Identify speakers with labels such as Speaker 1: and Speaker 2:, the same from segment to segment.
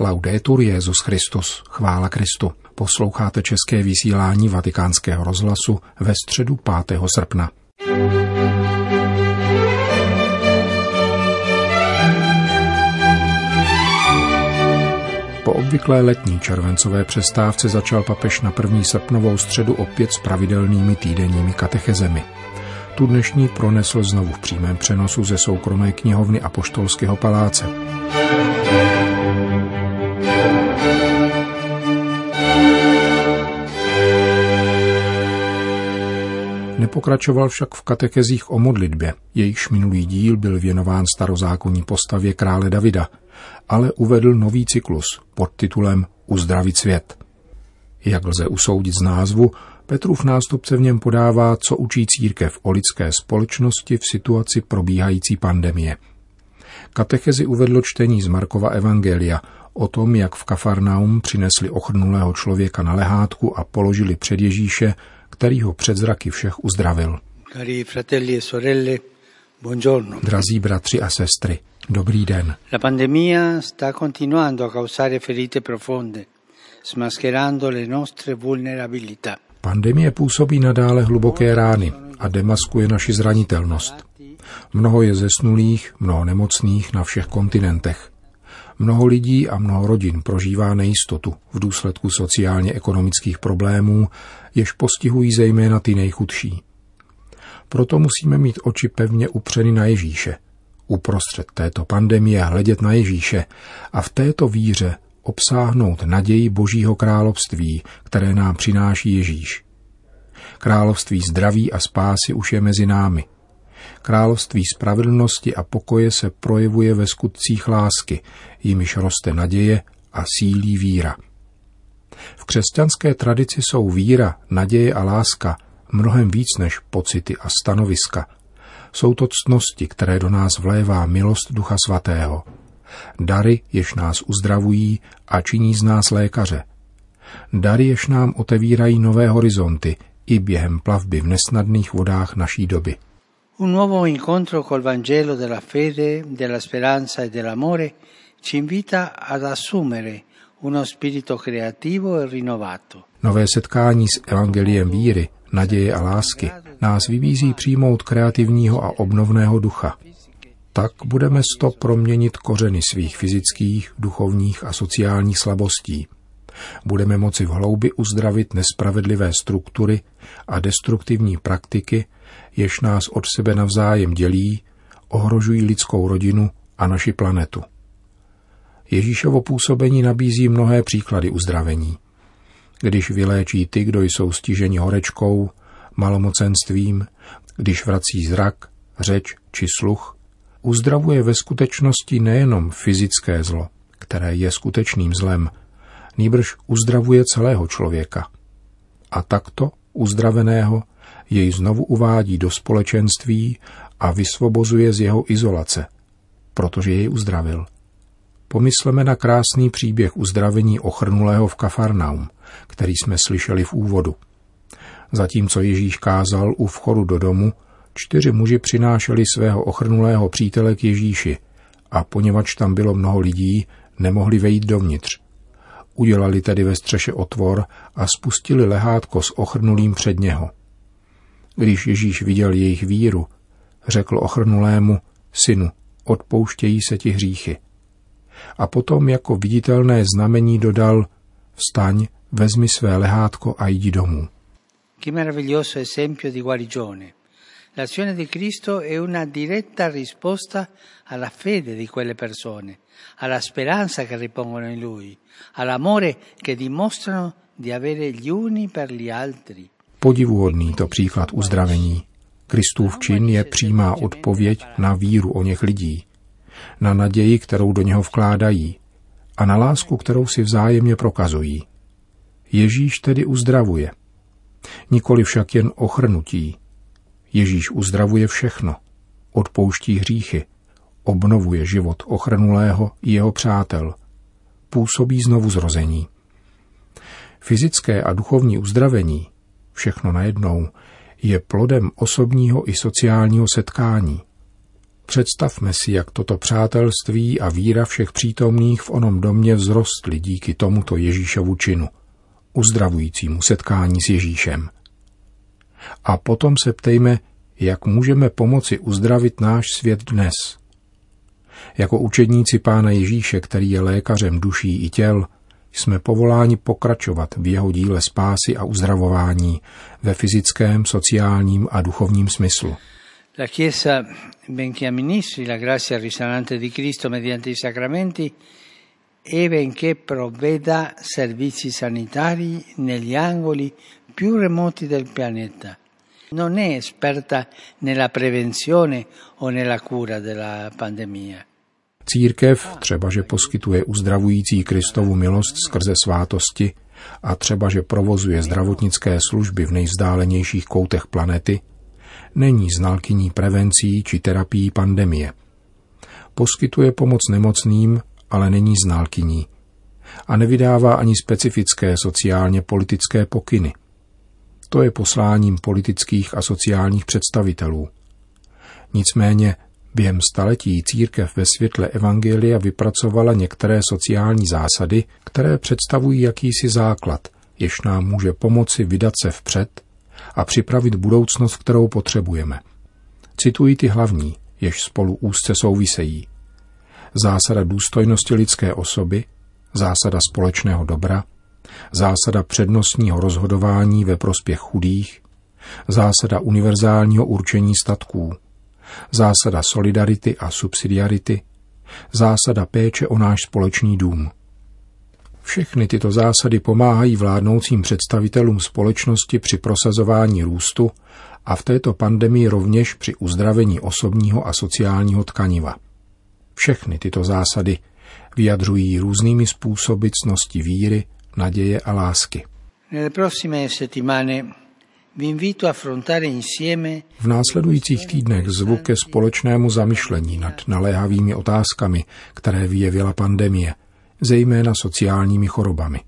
Speaker 1: Laudetur Jezus Christus, chvála Kristu. Posloucháte české vysílání Vatikánského rozhlasu ve středu 5. srpna. Po obvyklé letní červencové přestávce začal papež na první srpnovou středu opět s pravidelnými týdenními katechezemi. Tu dnešní pronesl znovu v přímém přenosu ze soukromé knihovny a poštolského paláce. Nepokračoval však v katekezích o modlitbě, jejichž minulý díl byl věnován starozákonní postavě krále Davida, ale uvedl nový cyklus pod titulem Uzdravit svět. Jak lze usoudit z názvu, Petrův nástupce v něm podává, co učí církev o lidské společnosti v situaci probíhající pandemie. Katechezi uvedlo čtení z Markova Evangelia o tom, jak v Kafarnaum přinesli ochrnulého člověka na lehátku a položili před Ježíše, který ho před zraky všech uzdravil.
Speaker 2: E.
Speaker 1: Drazí bratři a sestry, dobrý den.
Speaker 2: La pandemia sta continuando a causare ferite profonde, smascherando le nostre vulnerabilità.
Speaker 1: Pandemie působí nadále hluboké rány a demaskuje naši zranitelnost. Mnoho je zesnulých, mnoho nemocných na všech kontinentech. Mnoho lidí a mnoho rodin prožívá nejistotu v důsledku sociálně-ekonomických problémů, jež postihují zejména ty nejchudší. Proto musíme mít oči pevně upřeny na Ježíše. Uprostřed této pandemie hledět na Ježíše a v této víře obsáhnout naději Božího království, které nám přináší Ježíš. Království zdraví a spásy už je mezi námi – Království spravedlnosti a pokoje se projevuje ve skutcích lásky, jimiž roste naděje a sílí víra. V křesťanské tradici jsou víra, naděje a láska mnohem víc než pocity a stanoviska. Jsou to ctnosti, které do nás vlévá milost Ducha Svatého. Dary, jež nás uzdravují a činí z nás lékaře. Dary, jež nám otevírají nové horizonty i během plavby v nesnadných vodách naší doby.
Speaker 2: Un nuovo incontro col Vangelo della fede, della speranza e dell'amore ci invita ad assumere uno spirito creativo e rinnovato.
Speaker 1: Nové setkání s evangeliem víry, naděje a lásky nás vybízí přijmout kreativního a obnovného ducha. Tak budeme sto proměnit kořeny svých fyzických, duchovních a sociálních slabostí. Budeme moci v hloubi uzdravit nespravedlivé struktury a destruktivní praktiky, jež nás od sebe navzájem dělí, ohrožují lidskou rodinu a naši planetu. Ježíšovo působení nabízí mnohé příklady uzdravení. Když vyléčí ty, kdo jsou stiženi horečkou, malomocenstvím, když vrací zrak, řeč či sluch, uzdravuje ve skutečnosti nejenom fyzické zlo, které je skutečným zlem, nýbrž uzdravuje celého člověka. A takto uzdraveného jej znovu uvádí do společenství a vysvobozuje z jeho izolace, protože jej uzdravil. Pomysleme na krásný příběh uzdravení ochrnulého v Kafarnaum, který jsme slyšeli v úvodu. Zatímco Ježíš kázal u vchodu do domu, čtyři muži přinášeli svého ochrnulého přítele k Ježíši a poněvadž tam bylo mnoho lidí, nemohli vejít dovnitř. Udělali tedy ve střeše otvor a spustili lehátko s ochrnulým před něho. Když Ježíš viděl jejich víru, řekl ochrnulému, synu, odpouštějí se ti hříchy. A potom jako viditelné znamení dodal, vstaň, vezmi své lehátko a jdi domů.
Speaker 2: Che meraviglioso esempio di guarigione. L'azione di Cristo è una diretta risposta alla fede di quelle persone, alla speranza che ripongono in Lui, all'amore che dimostrano di avere gli uni per gli altri.
Speaker 1: Podivuhodný to příklad uzdravení. Kristův čin je přímá odpověď na víru o něch lidí, na naději, kterou do něho vkládají a na lásku, kterou si vzájemně prokazují. Ježíš tedy uzdravuje. Nikoli však jen ochrnutí. Ježíš uzdravuje všechno. Odpouští hříchy. Obnovuje život ochrnulého i jeho přátel. Působí znovu zrození. Fyzické a duchovní uzdravení všechno najednou, je plodem osobního i sociálního setkání. Představme si, jak toto přátelství a víra všech přítomných v onom domě vzrostly díky tomuto Ježíšovu činu, uzdravujícímu setkání s Ježíšem. A potom se ptejme, jak můžeme pomoci uzdravit náš svět dnes. Jako učedníci Pána Ježíše, který je lékařem duší i těl, jsme povoláni pokračovat v jeho díle spásy a uzdravování ve fyzickém, sociálním a duchovním smyslu.
Speaker 2: La Chiesa, benché la grazia risanante di Cristo mediante i sacramenti, e provveda servizi sanitari negli angoli più remoti del pianeta, non è esperta nella prevenzione o nella cura della pandemia.
Speaker 1: Církev třeba, že poskytuje uzdravující Kristovu milost skrze svátosti a třeba, že provozuje zdravotnické služby v nejvzdálenějších koutech planety, není znalkyní prevencí či terapií pandemie. Poskytuje pomoc nemocným, ale není znalkyní. A nevydává ani specifické sociálně politické pokyny. To je posláním politických a sociálních představitelů. Nicméně Během staletí církev ve světle Evangelia vypracovala některé sociální zásady, které představují jakýsi základ, jež nám může pomoci vydat se vpřed a připravit budoucnost, kterou potřebujeme. Cituji ty hlavní, jež spolu úzce souvisejí. Zásada důstojnosti lidské osoby, zásada společného dobra, zásada přednostního rozhodování ve prospěch chudých, zásada univerzálního určení statků – zásada solidarity a subsidiarity, zásada péče o náš společný dům. Všechny tyto zásady pomáhají vládnoucím představitelům společnosti při prosazování růstu a v této pandemii rovněž při uzdravení osobního a sociálního tkaniva. Všechny tyto zásady vyjadřují různými způsoby cnosti víry, naděje a lásky.
Speaker 2: Nelle
Speaker 1: v následujících týdnech zvu ke společnému zamyšlení nad naléhavými otázkami, které vyjevila pandemie, zejména sociálními chorobami.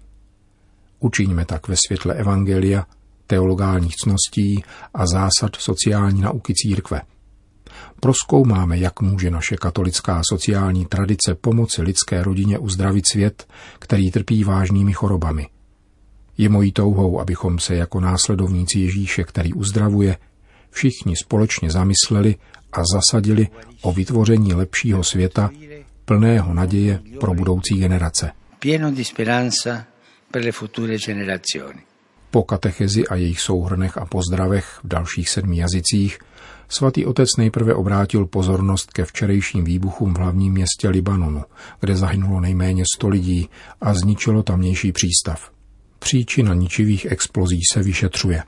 Speaker 1: Učiňme tak ve světle Evangelia, teologálních cností a zásad sociální nauky církve. Proskoumáme, jak může naše katolická sociální tradice pomoci lidské rodině uzdravit svět, který trpí vážnými chorobami – je mojí touhou, abychom se jako následovníci Ježíše, který uzdravuje, všichni společně zamysleli a zasadili o vytvoření lepšího světa, plného naděje pro budoucí generace. Po katechezi a jejich souhrnech a pozdravech v dalších sedmi jazycích svatý otec nejprve obrátil pozornost ke včerejším výbuchům v hlavním městě Libanonu, kde zahynulo nejméně sto lidí a zničilo tamnější přístav. Příčina ničivých explozí se vyšetřuje.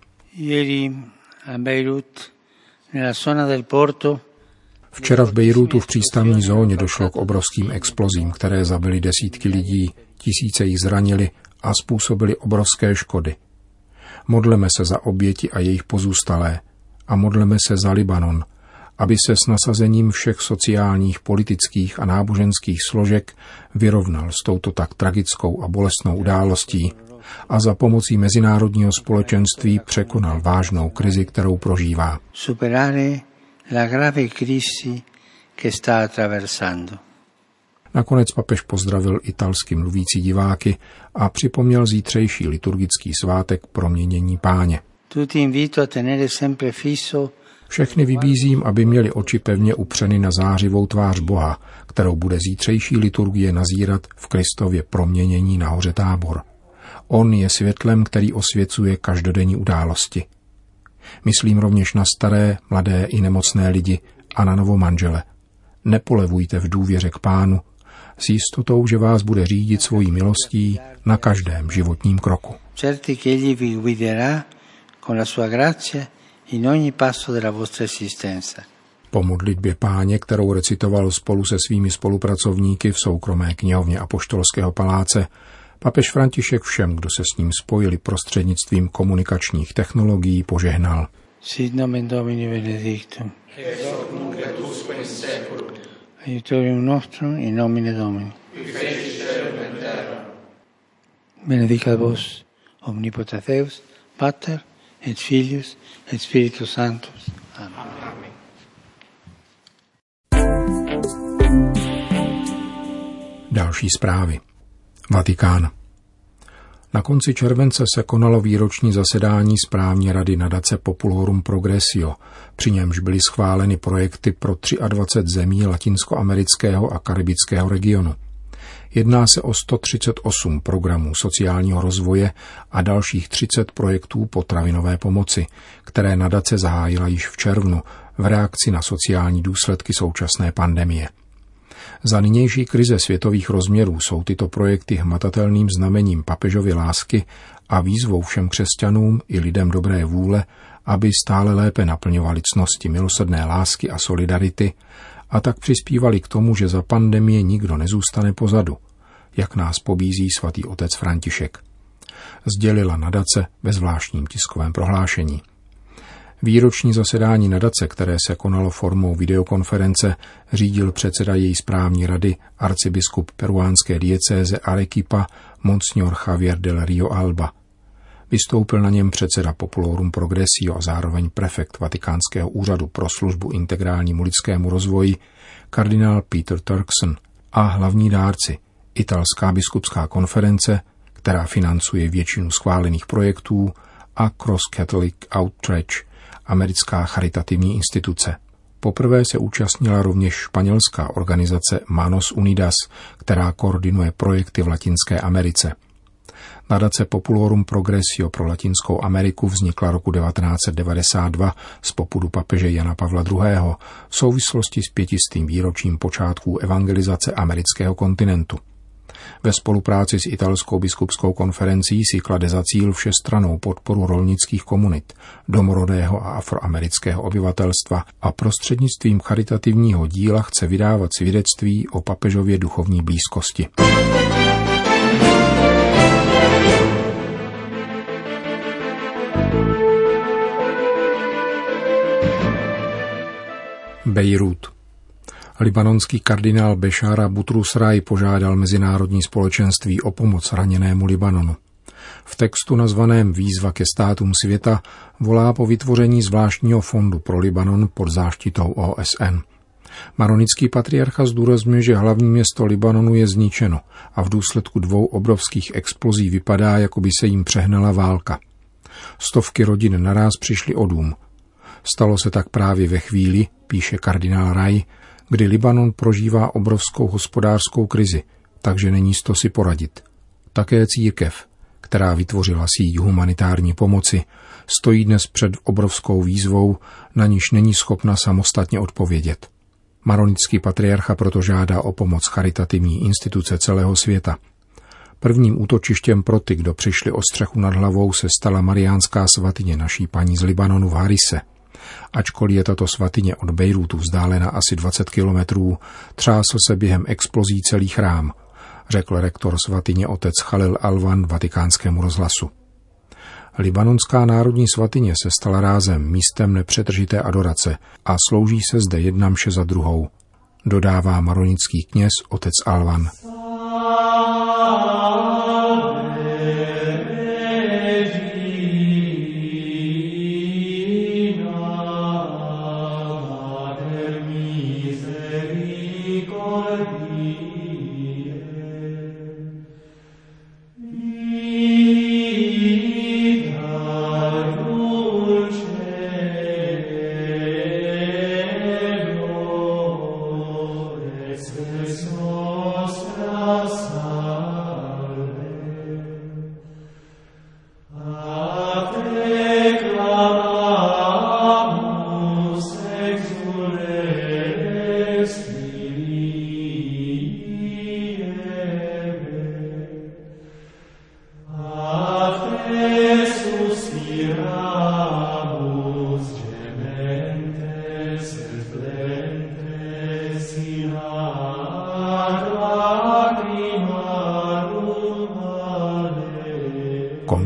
Speaker 1: Včera v Bejrutu v přístavní zóně došlo k obrovským explozím, které zabily desítky lidí, tisíce jich zranili a způsobili obrovské škody. Modleme se za oběti a jejich pozůstalé a modleme se za Libanon, aby se s nasazením všech sociálních, politických a náboženských složek vyrovnal s touto tak tragickou a bolestnou událostí a za pomocí mezinárodního společenství překonal vážnou krizi, kterou prožívá.
Speaker 2: Superare la grave crisi che sta attraversando.
Speaker 1: Nakonec papež pozdravil italsky mluvící diváky a připomněl zítřejší liturgický svátek proměnění páně. všechny vybízím, aby měli oči pevně upřeny na zářivou tvář Boha, kterou bude zítřejší liturgie nazírat v Kristově proměnění na hoře tábor. On je světlem, který osvěcuje každodenní události. Myslím rovněž na staré, mladé i nemocné lidi a na novomanžele. Nepolevujte v důvěře k pánu, s jistotou, že vás bude řídit svojí milostí na každém životním kroku.
Speaker 2: Certi che egli vi guiderà con la sua grazia in ogni passo della vostra esistenza.
Speaker 1: Po modlitbě páně, kterou recitoval spolu se svými spolupracovníky v soukromé knihovně Apoštolského paláce, Papež František všem, kdo se s ním spojili prostřednictvím komunikačních technologií, požehnal.
Speaker 2: Sit nomen Domini benedictum. Aiutorium nostrum in nomine Domini. Benedicat vos, omnipotens Deus, Pater, et Filius, et Spiritus Sanctus. Amen. Amen.
Speaker 1: Další zprávy. Vatikán. Na konci července se konalo výroční zasedání správní rady nadace Populorum Progressio, při němž byly schváleny projekty pro 23 zemí latinskoamerického a karibického regionu. Jedná se o 138 programů sociálního rozvoje a dalších 30 projektů potravinové pomoci, které nadace zahájila již v červnu v reakci na sociální důsledky současné pandemie. Za nynější krize světových rozměrů jsou tyto projekty hmatatelným znamením papežovy lásky a výzvou všem křesťanům i lidem dobré vůle, aby stále lépe naplňovali cnosti milosrdné lásky a solidarity a tak přispívali k tomu, že za pandemie nikdo nezůstane pozadu, jak nás pobízí svatý otec František. Sdělila nadace ve zvláštním tiskovém prohlášení. Výroční zasedání nadace, které se konalo formou videokonference, řídil předseda její správní rady arcibiskup peruánské diecéze Arequipa Monsignor Javier del Rio Alba. Vystoupil na něm předseda Populorum Progressio a zároveň prefekt Vatikánského úřadu pro službu integrálnímu lidskému rozvoji kardinál Peter Turkson a hlavní dárci Italská biskupská konference, která financuje většinu schválených projektů a Cross Catholic Outreach – americká charitativní instituce. Poprvé se účastnila rovněž španělská organizace Manos Unidas, která koordinuje projekty v Latinské Americe. Nadace Populorum Progressio pro Latinskou Ameriku vznikla roku 1992 z popudu papeže Jana Pavla II. v souvislosti s pětistým výročím počátků evangelizace amerického kontinentu. Ve spolupráci s italskou biskupskou konferencí si klade za cíl všestranou podporu rolnických komunit, domorodého a afroamerického obyvatelstva a prostřednictvím charitativního díla chce vydávat svědectví o papežově duchovní blízkosti. Bejrút. Libanonský kardinál Bešára Butrusraj požádal mezinárodní společenství o pomoc raněnému Libanonu. V textu nazvaném Výzva ke státům světa volá po vytvoření zvláštního fondu pro Libanon pod záštitou OSN. Maronický patriarcha zdůrazňuje, že hlavní město Libanonu je zničeno a v důsledku dvou obrovských explozí vypadá, jako by se jim přehnala válka. Stovky rodin naraz přišly o dům. Stalo se tak právě ve chvíli, píše kardinál Raj, kdy Libanon prožívá obrovskou hospodářskou krizi, takže není to si poradit. Také církev, která vytvořila síť humanitární pomoci, stojí dnes před obrovskou výzvou, na níž není schopna samostatně odpovědět. Maronický patriarcha proto žádá o pomoc charitativní instituce celého světa. Prvním útočištěm pro ty, kdo přišli o střechu nad hlavou, se stala mariánská svatyně naší paní z Libanonu v Harise – Ačkoliv je tato svatyně od Bejrútu vzdálena asi 20 kilometrů, třásl se během explozí celý chrám, řekl rektor svatyně otec Khalil Alvan vatikánskému rozhlasu. Libanonská národní svatyně se stala rázem místem nepřetržité adorace a slouží se zde jedna mše za druhou, dodává maronický kněz otec Alvan.